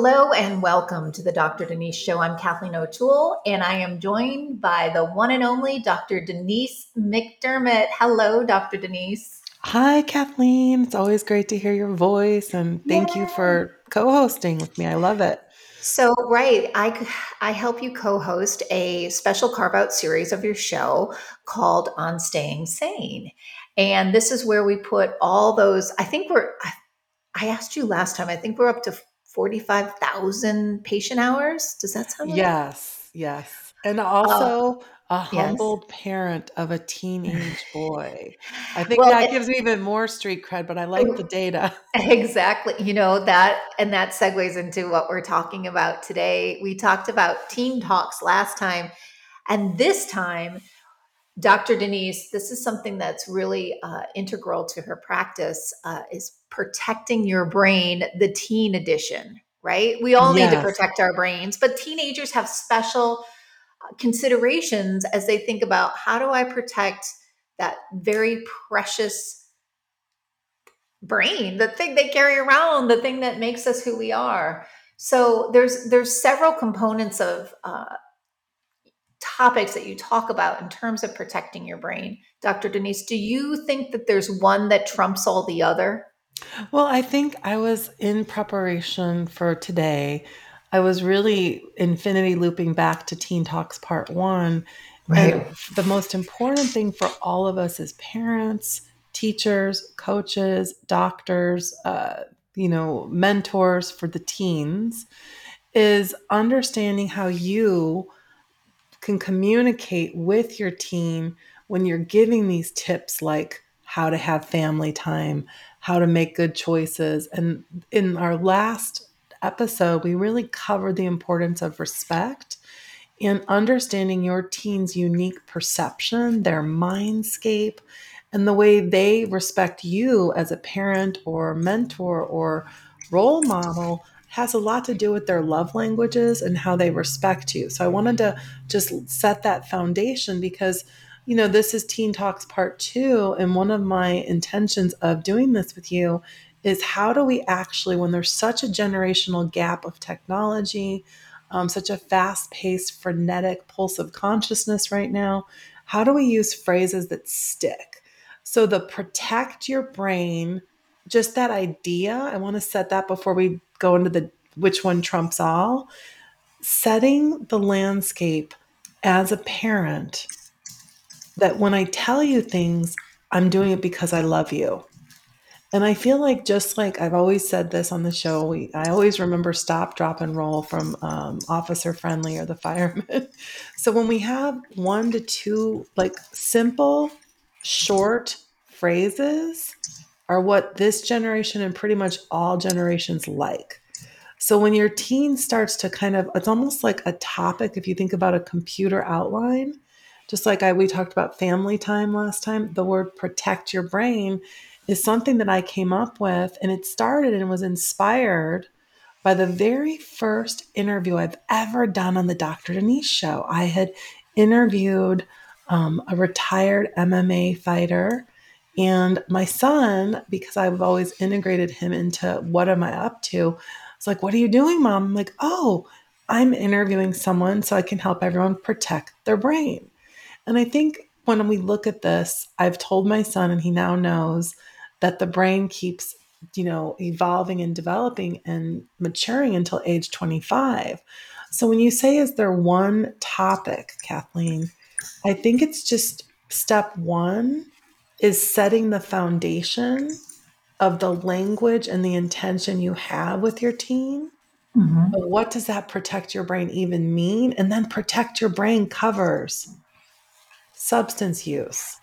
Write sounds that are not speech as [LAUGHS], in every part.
Hello and welcome to the Dr. Denise Show. I'm Kathleen O'Toole and I am joined by the one and only Dr. Denise McDermott. Hello, Dr. Denise. Hi, Kathleen. It's always great to hear your voice and thank Yay. you for co hosting with me. I love it. So, right, I, I help you co host a special carve out series of your show called On Staying Sane. And this is where we put all those, I think we're, I asked you last time, I think we're up to 45,000 patient hours. Does that sound right? Yes, yes. And also uh, a humbled yes. parent of a teenage [LAUGHS] boy. I think well, that it, gives me even more street cred, but I like the data. [LAUGHS] Exactly. You know, that and that segues into what we're talking about today. We talked about teen talks last time, and this time Dr. Denise, this is something that's really uh, integral to her practice uh, is protecting your brain, the teen edition, right? We all yes. need to protect our brains, but teenagers have special uh, considerations as they think about how do I protect that very precious brain, the thing they carry around, the thing that makes us who we are. So there's there's several components of uh, topics that you talk about in terms of protecting your brain. Dr. Denise, do you think that there's one that trumps all the other? Well, I think I was in preparation for today. I was really infinity looping back to Teen Talks Part One. Right. And the most important thing for all of us as parents, teachers, coaches, doctors, uh, you know, mentors for the teens is understanding how you can communicate with your team when you're giving these tips like how to have family time, how to make good choices. And in our last episode, we really covered the importance of respect and understanding your teen's unique perception, their mindscape, and the way they respect you as a parent or mentor or role model has a lot to do with their love languages and how they respect you. So I wanted to just set that foundation because you know, this is Teen Talks Part 2 and one of my intentions of doing this with you is how do we actually when there's such a generational gap of technology, um, such a fast-paced frenetic pulse of consciousness right now, how do we use phrases that stick? So the protect your brain just that idea, I want to set that before we go into the which one trumps all. Setting the landscape as a parent that when I tell you things, I'm doing it because I love you. And I feel like just like I've always said this on the show, we, I always remember stop, drop, and roll from um, Officer Friendly or the [LAUGHS] fireman. so when we have one to two like simple, short phrases are what this generation and pretty much all generations like. So when your teen starts to kind of, it's almost like a topic. If you think about a computer outline, just like I, we talked about family time last time, the word protect your brain is something that I came up with, and it started and was inspired by the very first interview I've ever done on the Dr. Denise show. I had interviewed um, a retired MMA fighter and my son, because I've always integrated him into what am I up to, it's like, What are you doing, mom? I'm like, Oh, I'm interviewing someone so I can help everyone protect their brain. And I think when we look at this, I've told my son, and he now knows that the brain keeps, you know, evolving and developing and maturing until age 25. So when you say, Is there one topic, Kathleen? I think it's just step one is setting the foundation of the language and the intention you have with your teen. Mm-hmm. what does that protect your brain even mean? And then protect your brain covers substance use,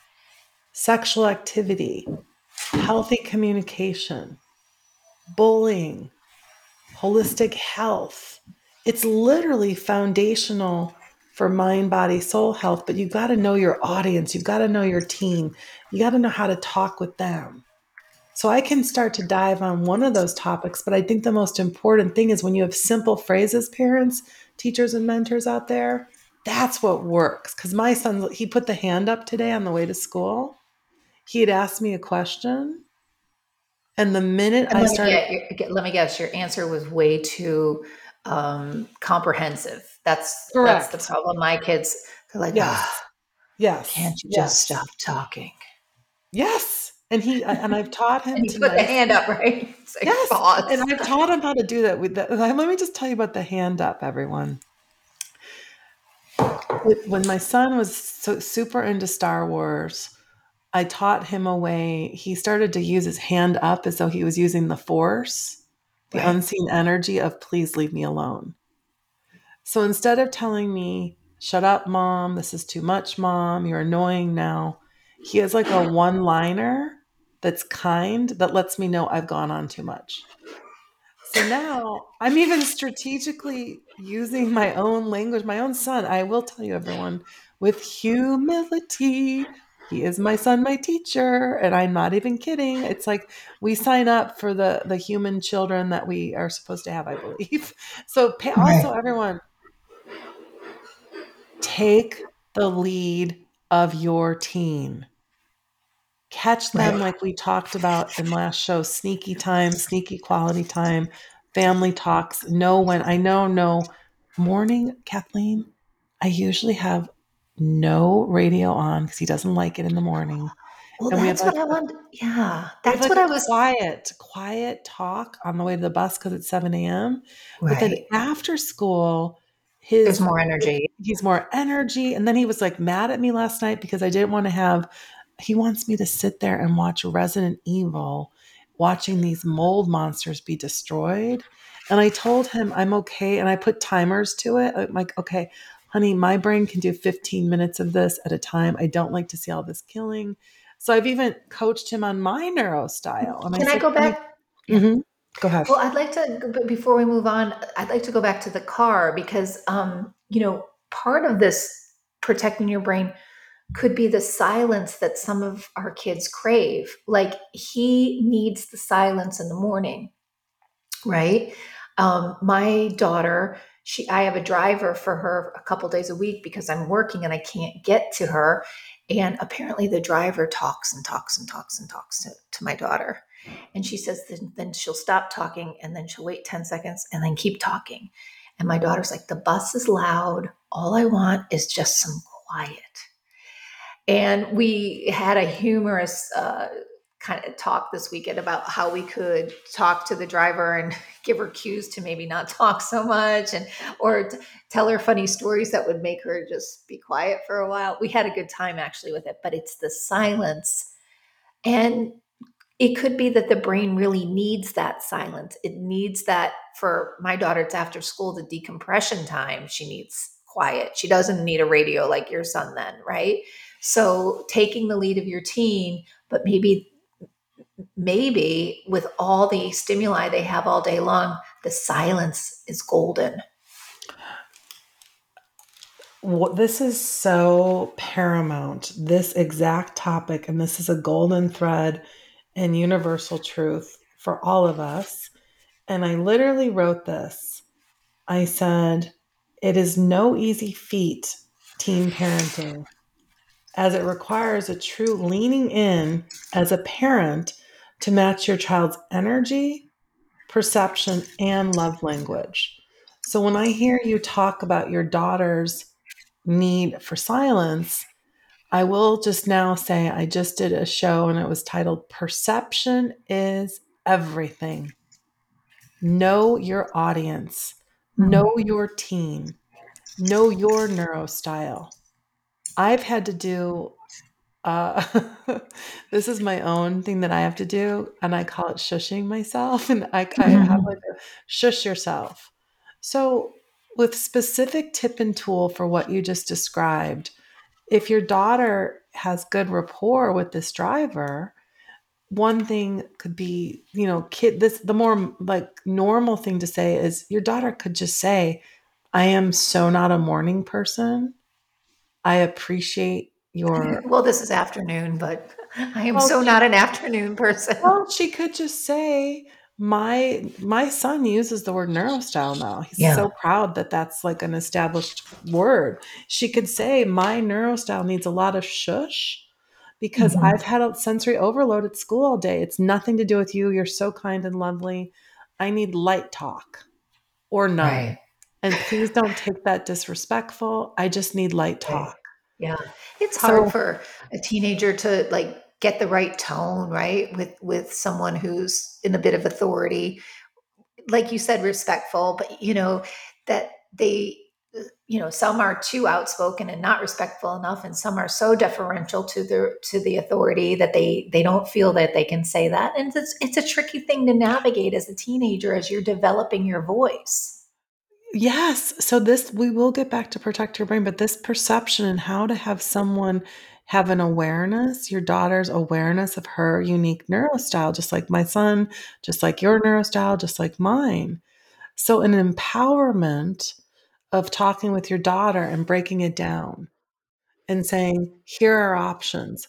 sexual activity, healthy communication, bullying, holistic health. It's literally foundational for mind, body, soul health, but you've got to know your audience. You've got to know your team. You got to know how to talk with them. So I can start to dive on one of those topics, but I think the most important thing is when you have simple phrases, parents, teachers, and mentors out there, that's what works. Because my son, he put the hand up today on the way to school. He had asked me a question, And the minute And I started, get, get- let me guess, your answer was way too um, comprehensive. That's that's the problem. My kids, they're like, yes, "Ah, yes, can't you yes, just stop talking? yes. And he and I've taught [LAUGHS] him And to put the hand up, right? Say, Yes, pause. and I've taught him how to do that. With the, let me just tell you about the hand up, everyone. When my son was so super into Star Wars, I taught him a way. He started to use his hand up as though he was using the Force, the unseen energy of "Please leave me alone." So instead of telling me, "Shut up, mom. This is too much, mom. You're annoying now," he has like a [LAUGHS] one-liner that's kind that lets me know I've gone on too much. So now I'm even strategically using my own language, my own son. I will tell you, everyone, with humility. He is my son, my teacher, and I'm not even kidding. It's like we sign up for the the human children that we are supposed to have, I believe. [LAUGHS] So pay, also, everyone, take the lead of your teen. Catch them Right. like we talked about in last show sneaky time, sneaky quality time, family talks. Know when I know, no morning, Kathleen. I usually have no radio on because he doesn't like it in the morning. Well, And we that's have what I want. Yeah, that's like what I was. quiet, quiet talk on the way to the bus because it's 7 a.m. But then after school, There's his more energy. he's more energy. And then he was like mad at me last night because I didn't want to have, he wants me to sit there and watch Resident Evil, watching these mold monsters be destroyed. And I told him I'm okay. And I put timers to it. I'm like, okay, honey, my brain can do 15 minutes of this at a time. I don't like to see all this killing. So I've even coached him on my neuro style. And Can I said, go "Honey-" back? Mhm. Go ahead. Well, I'd like to, but before we move on, I'd like to go back to the car because, um, you know, part of this protecting your brain could be the silence that some of our kids crave. Like he needs the silence in the morning, right? Um, my daughter, she, I have a driver for her a couple days a week because I'm working and I can't get to her. And apparently, the driver talks and talks and talks and talks to, to my daughter. And she says, then, then she'll stop talking and then she'll wait 10 seconds and then keep talking. And my daughter's like, the bus is loud. All I want is just some quiet. And we had a humorous uh, kind of talk this weekend about how we could talk to the driver and [LAUGHS] give her cues to maybe not talk so much and or tell her funny stories that would make her just be quiet for a while. We had a good time actually with it, but it's the silence. And it could be that the brain really needs that silence. It needs that for my daughter, it's after school, the decompression time. She needs quiet. She doesn't need a radio like your son, then, right? So taking the lead of your teen, but maybe, maybe with all the stimuli they have all day long, the silence is golden. What, this is so paramount, this exact topic, and this is a golden thread and universal truth for all of us. And I literally wrote this. I said, It is no easy feat, teen parenting, as it requires a true leaning in as a parent to match your child's energy, perception, and love language. So when I hear you talk about your daughter's need for silence, I will just now say I just did a show and it was titled Perception is Everything. Know your audience, mm-hmm. know your teen, know your neurostyle. I've had to do uh, [LAUGHS] this is my own thing that I have to do, and I call it shushing myself. [LAUGHS] And I, I have like a shush yourself. So, with specific tip and tool for what you just described, if your daughter has good rapport with this driver, one thing could be, you know, kid, this, the more like normal thing to say is your daughter could just say, I am so not a morning person. I appreciate your Well, this is afternoon, but [LAUGHS] I am Well, so she- not an afternoon person. well, she could just say, my my son uses the word neurostyle now. He's Yeah. so proud that that's like an established word. She could say, my neurostyle needs a lot of shush because mm-hmm. I've had a sensory overload at school all day. It's nothing to do with you. You're so kind and lovely. I need light talk or none. Right. And please don't take that disrespectful. I just need light talk. Yeah. It's hard so, for a teenager to like get the right tone, right? With with someone who's in a bit of authority. Like you said respectful, but you know that they uh, you know some are too outspoken and not respectful enough and some are so deferential to the to the authority that they they don't feel that they can say that and it's it's a tricky thing to navigate as a teenager as you're developing your voice yes so this we will get back to protect your brain but this perception and how to have someone have an awareness your daughter's awareness of her unique neurostyle just like my son just like your neurostyle just like mine so an empowerment of talking with your daughter and breaking it down and saying, here are options.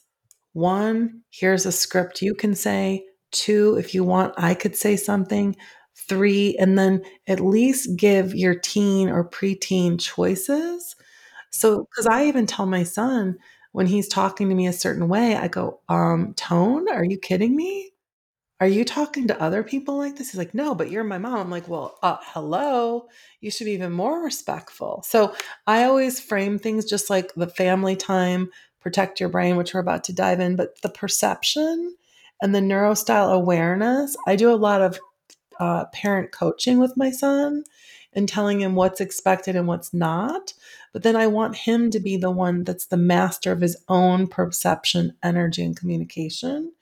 One, here's a script you can say. Two, if you want, I could say something. Three, and then at least give your teen or preteen choices. So, because I even tell my son when he's talking to me a certain way, I go, um, Tone, are you kidding me? are you talking to other people like this? He's like, no, but you're my mom. I'm like, well, uh, hello. You should be even more respectful. So I always frame things just like the family time, protect your brain, which we're about to dive in, but the perception and the neurostyle awareness. I do a lot of uh, parent coaching with my son and telling him what's expected and what's not. But then I want him to be the one that's the master of his own perception, energy, and communication.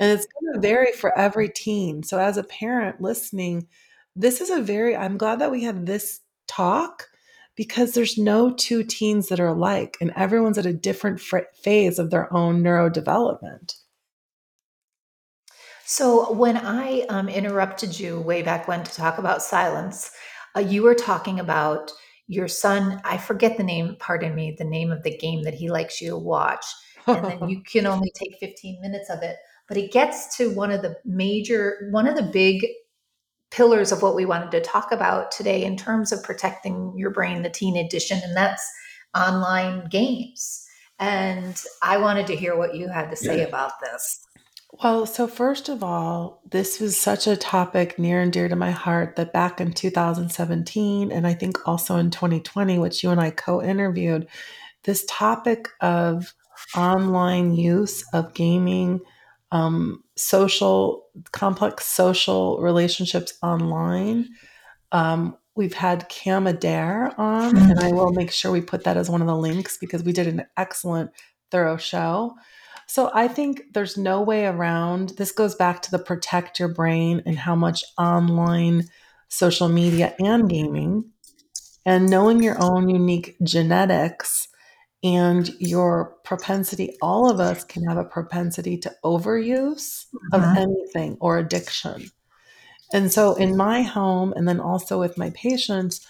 And it's going to vary for every teen. So, as a parent listening, this is a very, I'm glad that we had this talk because there's no two teens that are alike, and everyone's at a different phase of their own neurodevelopment. So, when I um, interrupted you way back when to talk about silence, uh, you were talking about your son. I forget the name, pardon me, the name of the game that he likes you to watch. And then you can [LAUGHS] only take 15 minutes of it but it gets to one of the major, one of the big pillars of what we wanted to talk about today in terms of protecting your brain, the teen edition, and that's online games. And I wanted to hear what you had to say about this. Well, so first of all, this was such a topic near and dear to my heart that back in 2017, and I think also in 2020, which you and I co interviewed, this topic of online use of gaming um, social, complex social relationships online. Um, we've had Cam Adair on, and I will make sure we put that as one of the links because we did an excellent, thorough show. So I think there's no way around. This goes back to the protect your brain and how much online social media and gaming and knowing your own unique genetics and your propensity all of us can have a propensity to overuse of uh-huh. anything or addiction and so in my home and then also with my patients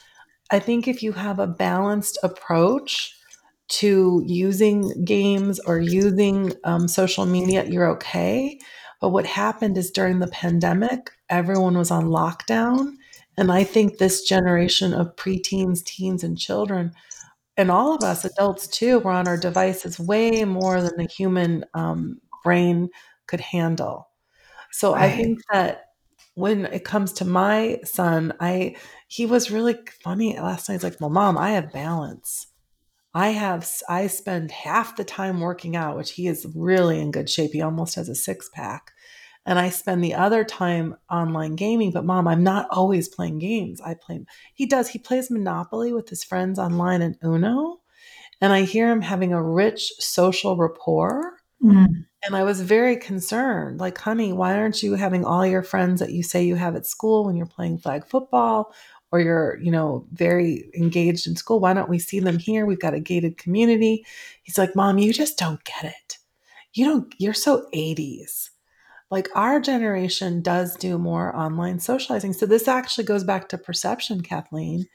i think if you have a balanced approach to using games or using um, social media you're okay. But what happened is during the pandemic everyone was on lockdown. And i think this generation of preteens teens and children and all of us adults too were on our devices way more than the human um, brain could handle. So right. i think that when it comes to my son i he was really funny last night. He's like well mom i have balance i have i spend half the time working out which he is really in good shape he almost has a six pack and I spend the other time online gaming. But mom, I'm not always playing games. I play, he does, he plays Monopoly with his friends online and Uno. And I hear him having a rich social rapport. Mm. And I was very concerned like, honey, why aren't you having all your friends that you say you have at school when you're playing flag football or you're, you know, very engaged in school? Why don't we see them here? We've got a gated community. He's like, Mom, you just don't get it. You don't, you're so 80s like our generation does do more online socializing. So this actually goes back to perception, Kathleen.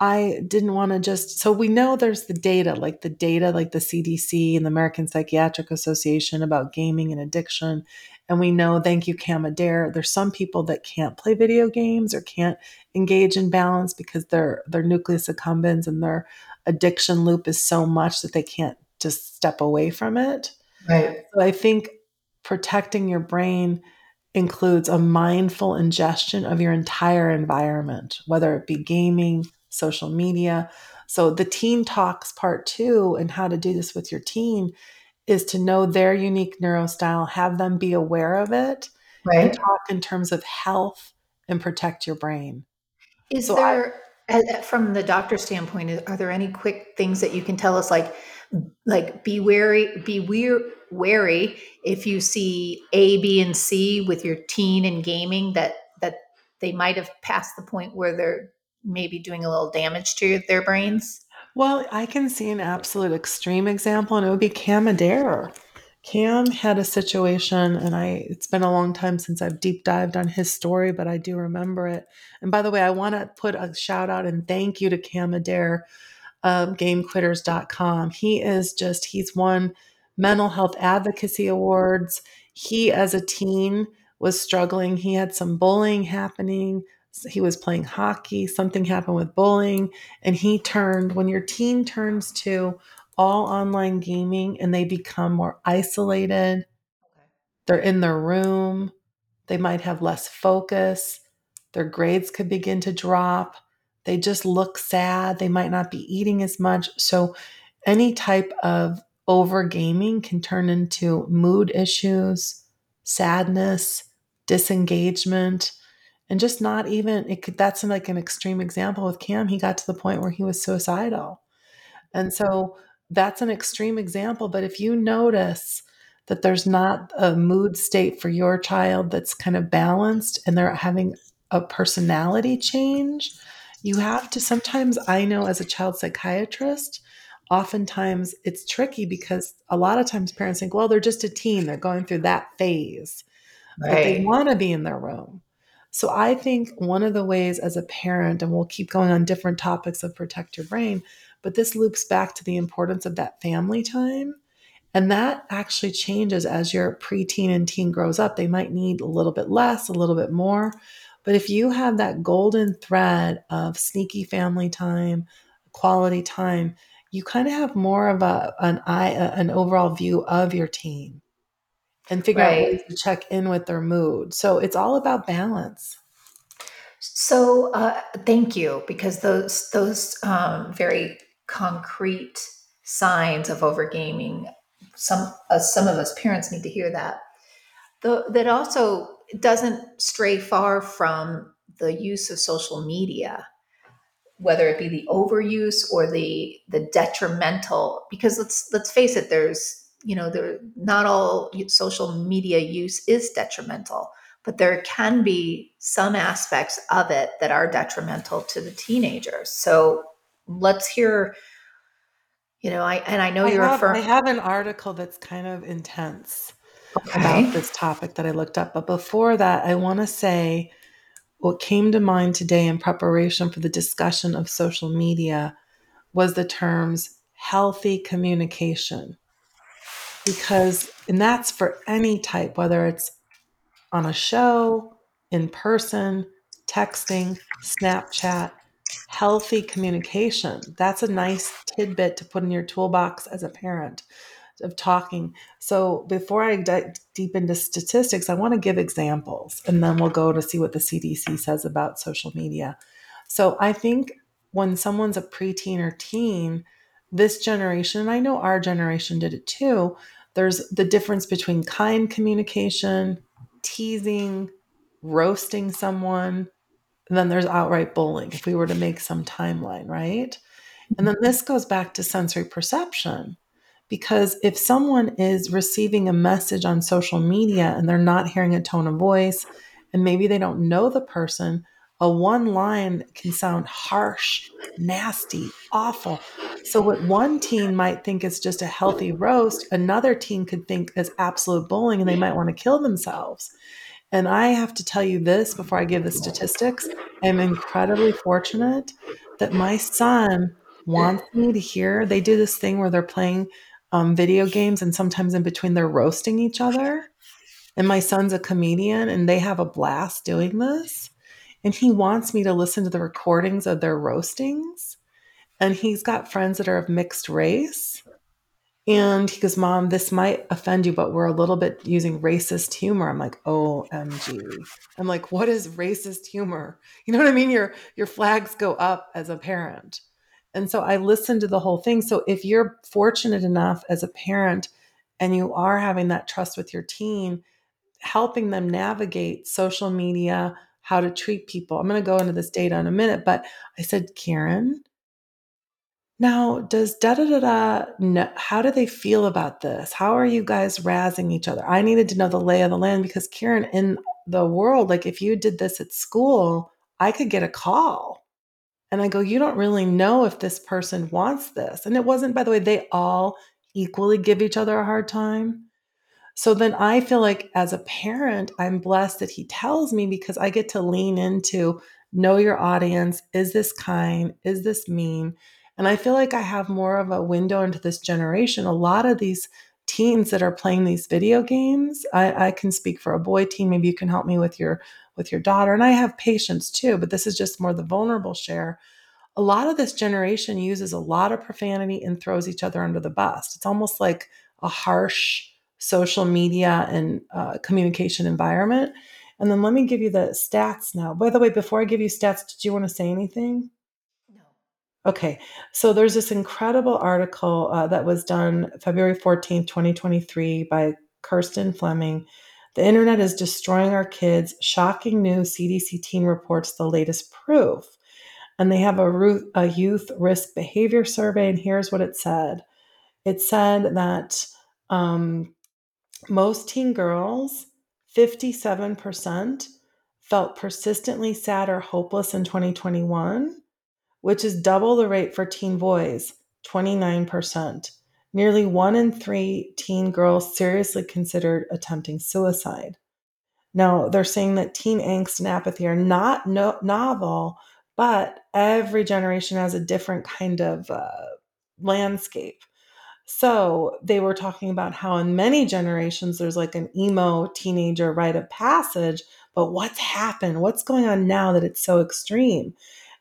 I didn't want to just so we know there's the data, like the data, like the CDC and the American Psychiatric Association about gaming and addiction. And we know, thank you, Cam Adair, there's some people that can't play video games or can't engage in balance because their their nucleus accumbens and their addiction loop is so much that they can't just step away from it. Right. So I think protecting your brain includes a mindful ingestion of your entire environment, whether it be gaming, social media. So the teen talks part two and how to do this with your teen is to know their unique neurostyle, have them be aware of it, right. and talk in terms of health and protect your brain. Is so there, I, from the doctor standpoint, are there any quick things that you can tell us, like, like be wary, be weir, wary if you see A, B, and C with your teen and gaming that that they might have passed the point where they're maybe doing a little damage to their brains? Well, I can see an absolute extreme example, and it would be Cam Adair. Cam had a situation, and I it's been a long time since I've deep dived on his story, but I do remember it. And by the way, I want to put a shout out and thank you to Cam Adair of GameQuitters.com. He is just he's won mental health advocacy awards. He, as a teen, was struggling. He had some bullying happening he was playing hockey, something happened with bullying, and he turned when your teen turns to all online gaming and they become more isolated. They're in their room, they might have less focus, their grades could begin to drop. They just look sad, they might not be eating as much. So any type of over gaming can turn into mood issues, sadness, disengagement and just not even it could that's like an extreme example with cam. He got to the point where he was suicidal. And so that's an extreme example but if you notice that there's not a mood state for your child that's kind of balanced and they're having a personality change you have to sometimes i know as a child psychiatrist oftentimes it's tricky because a lot of times parents think well they're just a teen they're going through that phase. Right. but they want to be in their room so I think one of the ways as a parent, and we'll keep going on different topics of protect your brain, but this loops back to the importance of that family time. And that actually changes as your preteen and teen grows up. They might need a little bit less, a little bit more. But if you have that golden thread of sneaky family time, quality time, you kind of have more of a an eye an overall view of your teen and figure right. out ways to check in with their mood. So it's all about balance. So uh, thank you because those those um, very concrete signs of overgaming. Some uh, some of us parents need to hear that. The, that also doesn't stray far from the use of social media, whether it be the overuse or the the detrimental. Because let's let's face it, there's you know, there not all social media use is detrimental, but there can be some aspects of it that are detrimental to the teenagers. So let's hear. You know, I and I know I you're have, I have an article that's kind of intense okay. about this topic that I looked up, but before that, I want to say what came to mind today in preparation for the discussion of social media was the terms healthy communication because and that's for any type whether it's on a show in person texting snapchat healthy communication. That's a nice tidbit to put in your toolbox as a parent of talking. So before i dive deep into statistics i want to give examples and then we'll go to see what the cdc says about social media. So i think when someone's a preteen or teen this generation, and I know our generation did it too, there's the difference between kind communication, teasing, roasting someone, and then there's outright bullying if we were to make some timeline, right? And then this goes back to sensory perception. Because if someone is receiving a message on social media and they're not hearing a tone of voice, and maybe they don't know the person, a one line can sound harsh, nasty, awful. So, what one teen might think is just a healthy roast, another teen could think is absolute bullying and they might want to kill themselves. And I have to tell you this before I give the statistics. I'm incredibly fortunate that my son wants me to hear. They do this thing where they're playing um, video games, and sometimes in between, they're roasting each other. And my son's a comedian, and they have a blast doing this and he wants me to listen to the recordings of their roastings. And he's got friends that are of mixed race. And he goes, Mom, this might offend you, but we're a little bit using racist humor. I'm like, OMG. I'm like, what is racist humor? You know what I mean? Your your flags go up as a parent. And so I listened to the whole thing. So if you're fortunate enough as a parent and you are having that trust with your teen, helping them navigate social media, how to treat people. I'm going to go into this data in a minute, but I said, Karen, now, does da da da da, how do they feel about this? How are you guys razzing each other? I needed to know the lay of the land because Karen, in the world, like if you did this at school, I could get a call. And I go, you don't really know if this person wants this. And it wasn't, by the way, they all equally give each other a hard time. So then I feel like as a parent, I'm blessed that he tells me because I get to lean into know your audience. Is this kind? Is this mean? And I feel like I have more of a window into this generation. A lot of these teens that are playing these video games, I, I can speak for a boy teen. Maybe you can help me with your with your daughter. And I have patients too, but this is just more the vulnerable share. A lot of this generation uses a lot of profanity and throws each other under the bus. It's almost like a harsh social media and uh, communication environment. And then let me give you the stats now. By the way, before I give you stats, did you want to say anything? No. Okay, so there's this incredible article uh, that was done February 14th, 2023 by Kirsten Fleming. The internet is destroying our kids. Shocking new CDC teen reports the latest proof. And they have a, a youth risk behavior survey, and here's what it said it said that um, most teen girls, 57%, felt persistently sad or hopeless in 2021 which is double the rate for teen boys, 29%. Nearly one in three teen girls seriously considered attempting suicide. Now, they're saying that teen angst and apathy are not no- novel, but every generation has a different kind of uh, landscape. So they were talking about how in many generations there's like an emo teenager rite of passage, but what's happened? What's going on now that it's so extreme?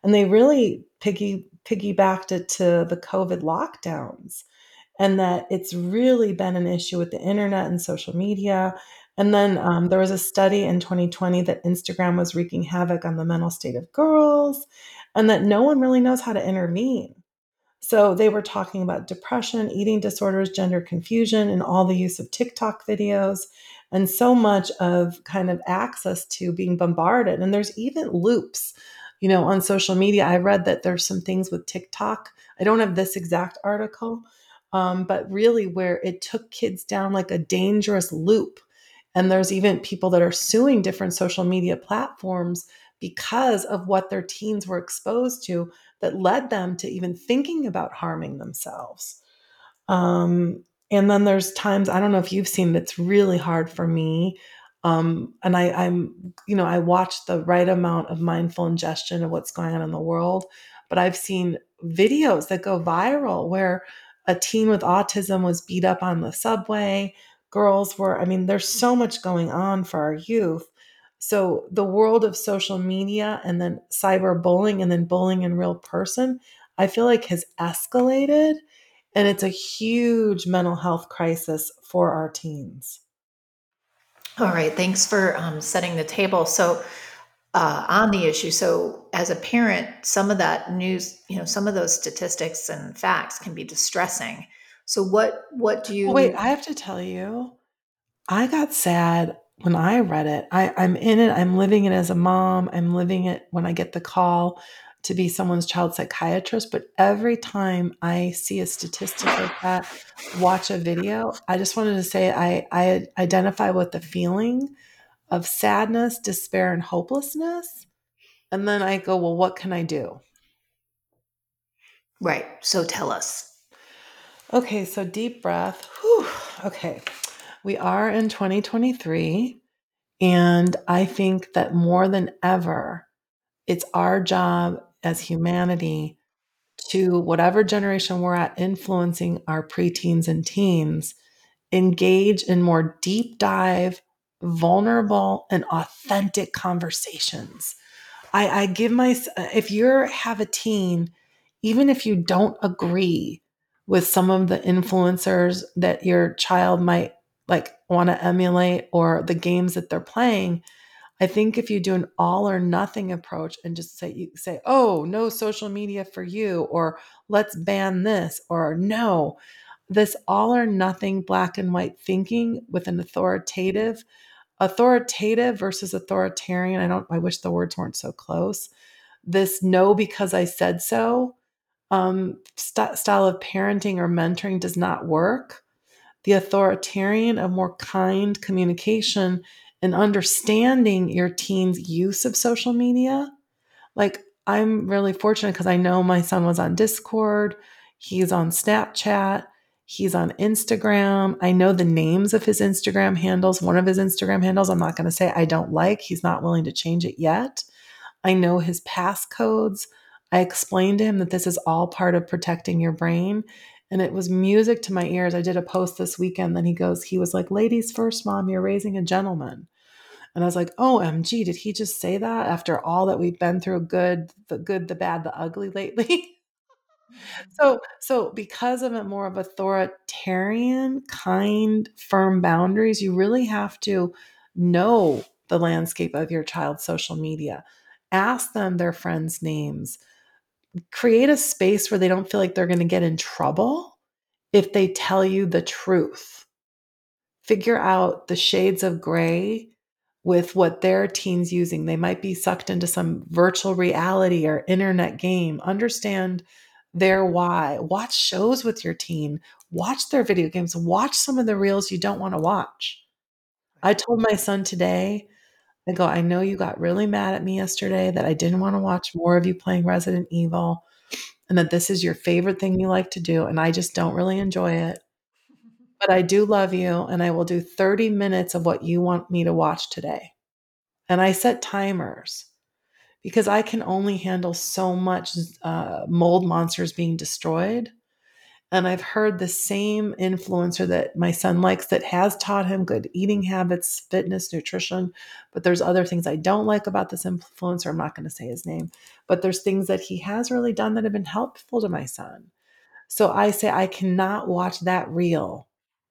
And they really piggy piggybacked it to the COVID lockdowns and that it's really been an issue with the internet and social media. And then um, there was a study in 2020 that Instagram was wreaking havoc on the mental state of girls and that no one really knows how to intervene. So they were talking about depression, eating disorders, gender confusion, and all the use of TikTok videos, and so much of kind of access to being bombarded. And there's even loops you know, on social media. I read that there's some things with TikTok. I don't have this exact article, um, but really where it took kids down like a dangerous loop. And there's even people that are suing different social media platforms because of what their teens were exposed to that led them to even thinking about harming themselves. Um, and then there's times, I don't know if you've seen it's really hard for me um, and I, I'm, you know, I watch the right amount of mindful ingestion of what's going on in the world. But I've seen videos that go viral where a teen with autism was beat up on the subway. Girls were, I mean, there's so much going on for our youth. So the world of social media and then cyberbullying and then bullying in real person, I feel like has escalated. And it's a huge mental health crisis for our teens. All right, thanks for um, setting the table. So, uh, on the issue, so as a parent, some of that news, you know, some of those statistics and facts can be distressing. So, what what do you? wait, I have to tell you, I got sad when I read it. I, I'm in it. I'm living it as a mom. I'm living it when I get the call to be someone's child psychiatrist, but every time I see a statistic like that, watch a video, I just wanted to say I, I identify with the feeling of sadness, despair, and hopelessness. And then I go, well, what can I do? Right. So tell us. Okay. So deep breath. Whew. Okay. We are in 2023. And I think that more than ever, it's our job as humanity to whatever generation we're at, influencing our preteens and teens, engage in more deep dive, vulnerable, and authentic conversations. I, I give my, if you have a teen, even if you don't agree with some of the influencers that your child might like want to emulate or the games that they're playing i think if you do an all or nothing approach and just say you say oh no social media for you or let's ban this or no this all or nothing black and white thinking with an authoritative authoritative versus authoritarian i don't i wish the words weren't so close this no because i said so um, st- style of parenting or mentoring does not work. The authoritarian, of more kind communication and understanding your teen's use of social media. Like, I'm really fortunate because I know my son was on Discord, he's on Snapchat, he's on Instagram. I know the names of his Instagram handles. One of his Instagram handles, I'm not going to say I don't like, he's not willing to change it yet. I know his passcodes. I explained to him that this is all part of protecting your brain. And it was music to my ears. I did a post this weekend. Then he goes, he was like, ladies first, mom, you're raising a gentleman. And I was like, oh, MG, did he just say that after all that we've been through good, the good, the bad, the ugly lately? [LAUGHS] so, so because of it more of authoritarian, kind, firm boundaries, you really have to know the landscape of your child's social media. Ask them their friends' names create a space where they don't feel like they're going to get in trouble if they tell you the truth. Figure out the shades of gray with what their teens using. They might be sucked into some virtual reality or internet game. Understand their why. Watch shows with your teen. Watch their video games. Watch some of the reels you don't want to watch. I told my son today, I go, I know you got really mad at me yesterday that I didn't want to watch more of you playing Resident Evil and that this is your favorite thing you like to do. And I just don't really enjoy it. But I do love you. And I will do 30 minutes of what you want me to watch today. And I set timers because I can only handle so much uh, mold monsters being destroyed and I've heard the same influencer that my son likes that has taught him good eating habits, fitness, nutrition. But there's other things I don't like about this influencer. I'm not going to say his name, but there's things that he has really done that have been helpful to my son. So I say, I cannot watch that reel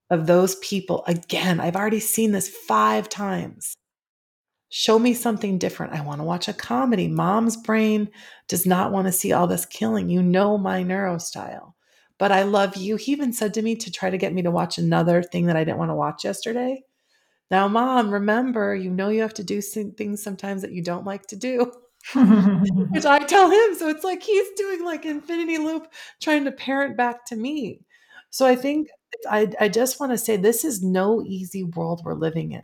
of those people again. I've already seen this five times. Show me something different. I want to watch a comedy. Mom's brain does not want to see all this killing. You know my neurostyle but I love you. He even said to me to try to get me to watch another thing that I didn't want to watch yesterday. Now, mom, remember, you know you have to do things sometimes that you don't like to do. [LAUGHS] Which I tell him. So it's like he's doing like infinity loop trying to parent back to me. So I think I, I just want to say this is no easy world we're living in.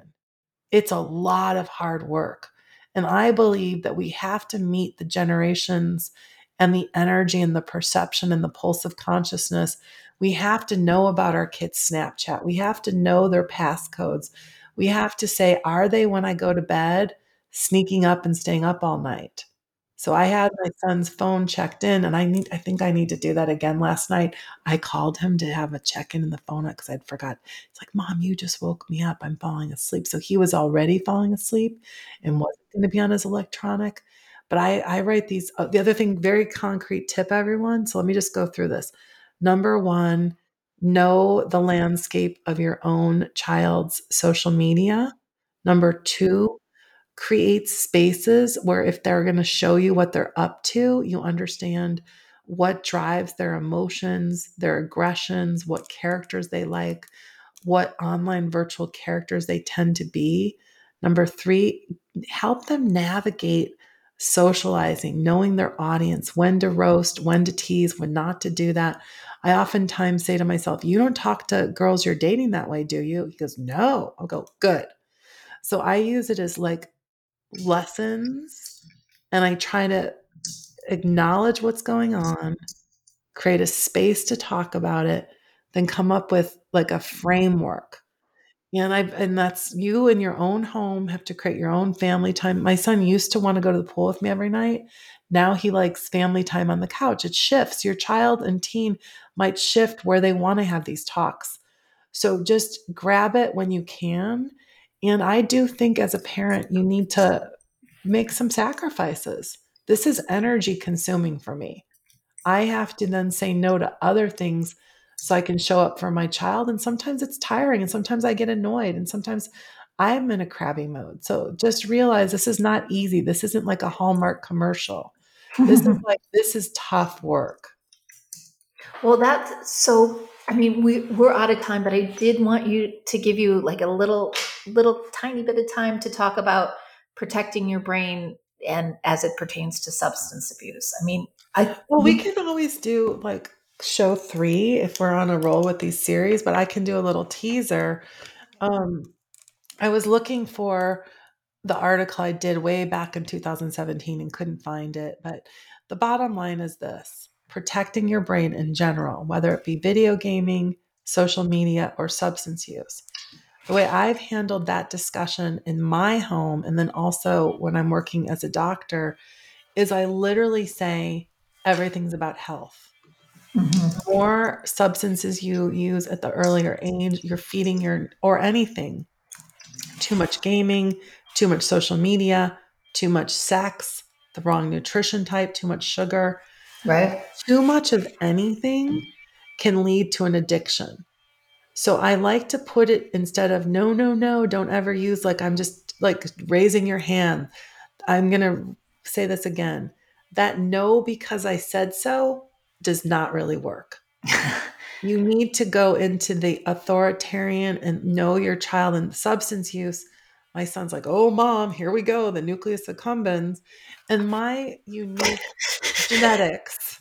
It's a lot of hard work. And I believe that we have to meet the generations and the energy and the perception and the pulse of consciousness. We have to know about our kids' Snapchat. We have to know their passcodes. We have to say, are they when I go to bed sneaking up and staying up all night? So I had my son's phone checked in and I need I think I need to do that again last night. I called him to have a check-in in the phone because I'd forgot. It's like, "Mom, you just woke me up. I'm falling asleep." So he was already falling asleep and wasn't going to be on his electronic. But I, I write these. Uh, the other thing, very concrete tip, everyone. So let me just go through this. Number one, know the landscape of your own child's social media. Number two, create spaces where if they're going to show you what they're up to, you understand what drives their emotions, their aggressions, what characters they like, what online virtual characters they tend to be. Number three, help them navigate socializing, knowing their audience, when to roast, when to tease, when not to do that. I oftentimes say to myself, You don't talk to girls you're dating that way, do you? He goes, No. I'll go, Good. So I use it as like lessons and I try to acknowledge what's going on, create a space to talk about it, then come up with like a framework and I and that's you in your own home have to create your own family time. My son used to want to go to the pool with me every night. Now he likes family time on the couch. It shifts. Your child and teen might shift where they want to have these talks. So just grab it when you can. And I do think as a parent, you need to make some sacrifices. This is energy consuming for me. I have to then say no to other things so I can show up for my child. And sometimes it's tiring and sometimes I get annoyed and sometimes I'm in a crabby mode. So just realize this is not easy. This isn't like a Hallmark commercial. This is [LAUGHS] like, this is tough work. Well, that's so. I mean, we we're out of time, but I did want you to give you like a little, little tiny bit of time to talk about protecting your brain and as it pertains to substance abuse. I mean, I well, we can always do like show three if we're on a roll with these series, but I can do a little teaser. Um, I was looking for the article I did way back in 2017 and couldn't find it, but the bottom line is this protecting your brain in general, whether it be video gaming, social media, or substance use. The way I've handled that discussion in my home, and then also when I'm working as a doctor, is I literally say everything's about health. Mm-hmm. More substances you use at the earlier age, you're feeding your, or anything, too much gaming, too much social media, too much sex, the wrong nutrition type, too much sugar. Right. Too much of anything can lead to an addiction. So I like to put it instead of no, no, no, don't ever use like I'm just like raising your hand. I'm going to say this again. That no, because I said so, does not really work. [LAUGHS] you need to go into the authoritarian and know your child and substance use. My son's like, oh, mom, here we go, the nucleus accumbens. And my unique [LAUGHS] genetics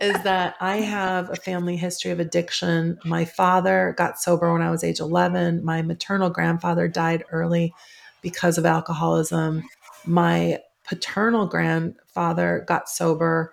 is that I have a family history of addiction. My father got sober when I was age 11. My maternal grandfather died early because of alcoholism. My paternal grandfather got sober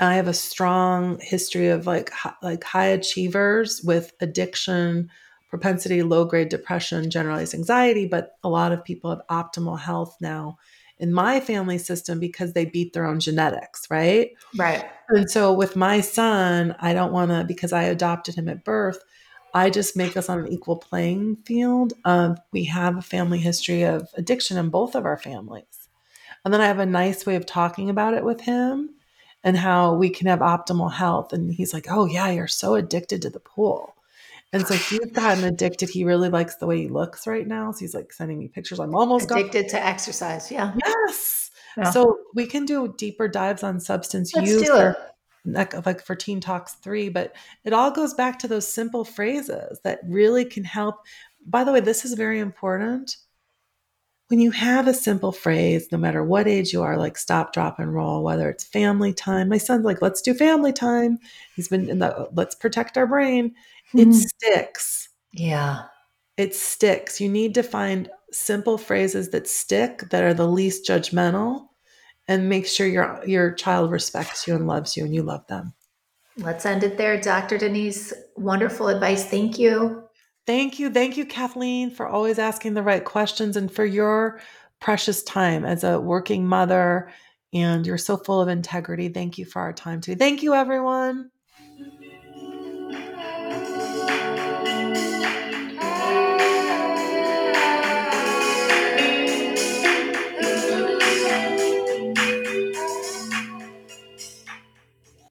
I have a strong history of like like high achievers with addiction, propensity, low grade depression, generalized anxiety, but a lot of people have optimal health now in my family system because they beat their own genetics, right? Right. And so with my son, I don't want to because I adopted him at birth, I just make us on an equal playing field. Um, we have a family history of addiction in both of our families. And then I have a nice way of talking about it with him and how we can have optimal health. And he's like, Oh, yeah, you're so addicted to the pool. And so he's gotten [SIGHS] addicted. He really likes the way he looks right now. So he's like sending me pictures. I'm almost addicted to exercise. Yeah. Yes. Yeah. So we can do deeper dives on substance Let's use. Do it. Like, like for Teen Talks 3, but it all goes back to those simple phrases that really can help. By the way, this is very important when you have a simple phrase, no matter what age you are, like stop, drop, and roll, whether it's family time, my son's like, let's do family time. He's been in the let's protect our brain. Mm-hmm. It sticks. Yeah. It sticks. You need to find simple phrases that stick, that are the least judgmental, and make sure your your child respects you and loves you and you love them. Let's end it there. Dr. Denise, wonderful advice. Thank you. Thank you. Thank you, Kathleen, for always asking the right questions and for your precious time as a working mother. And you're so full of integrity. Thank you for our time today. Thank you, everyone.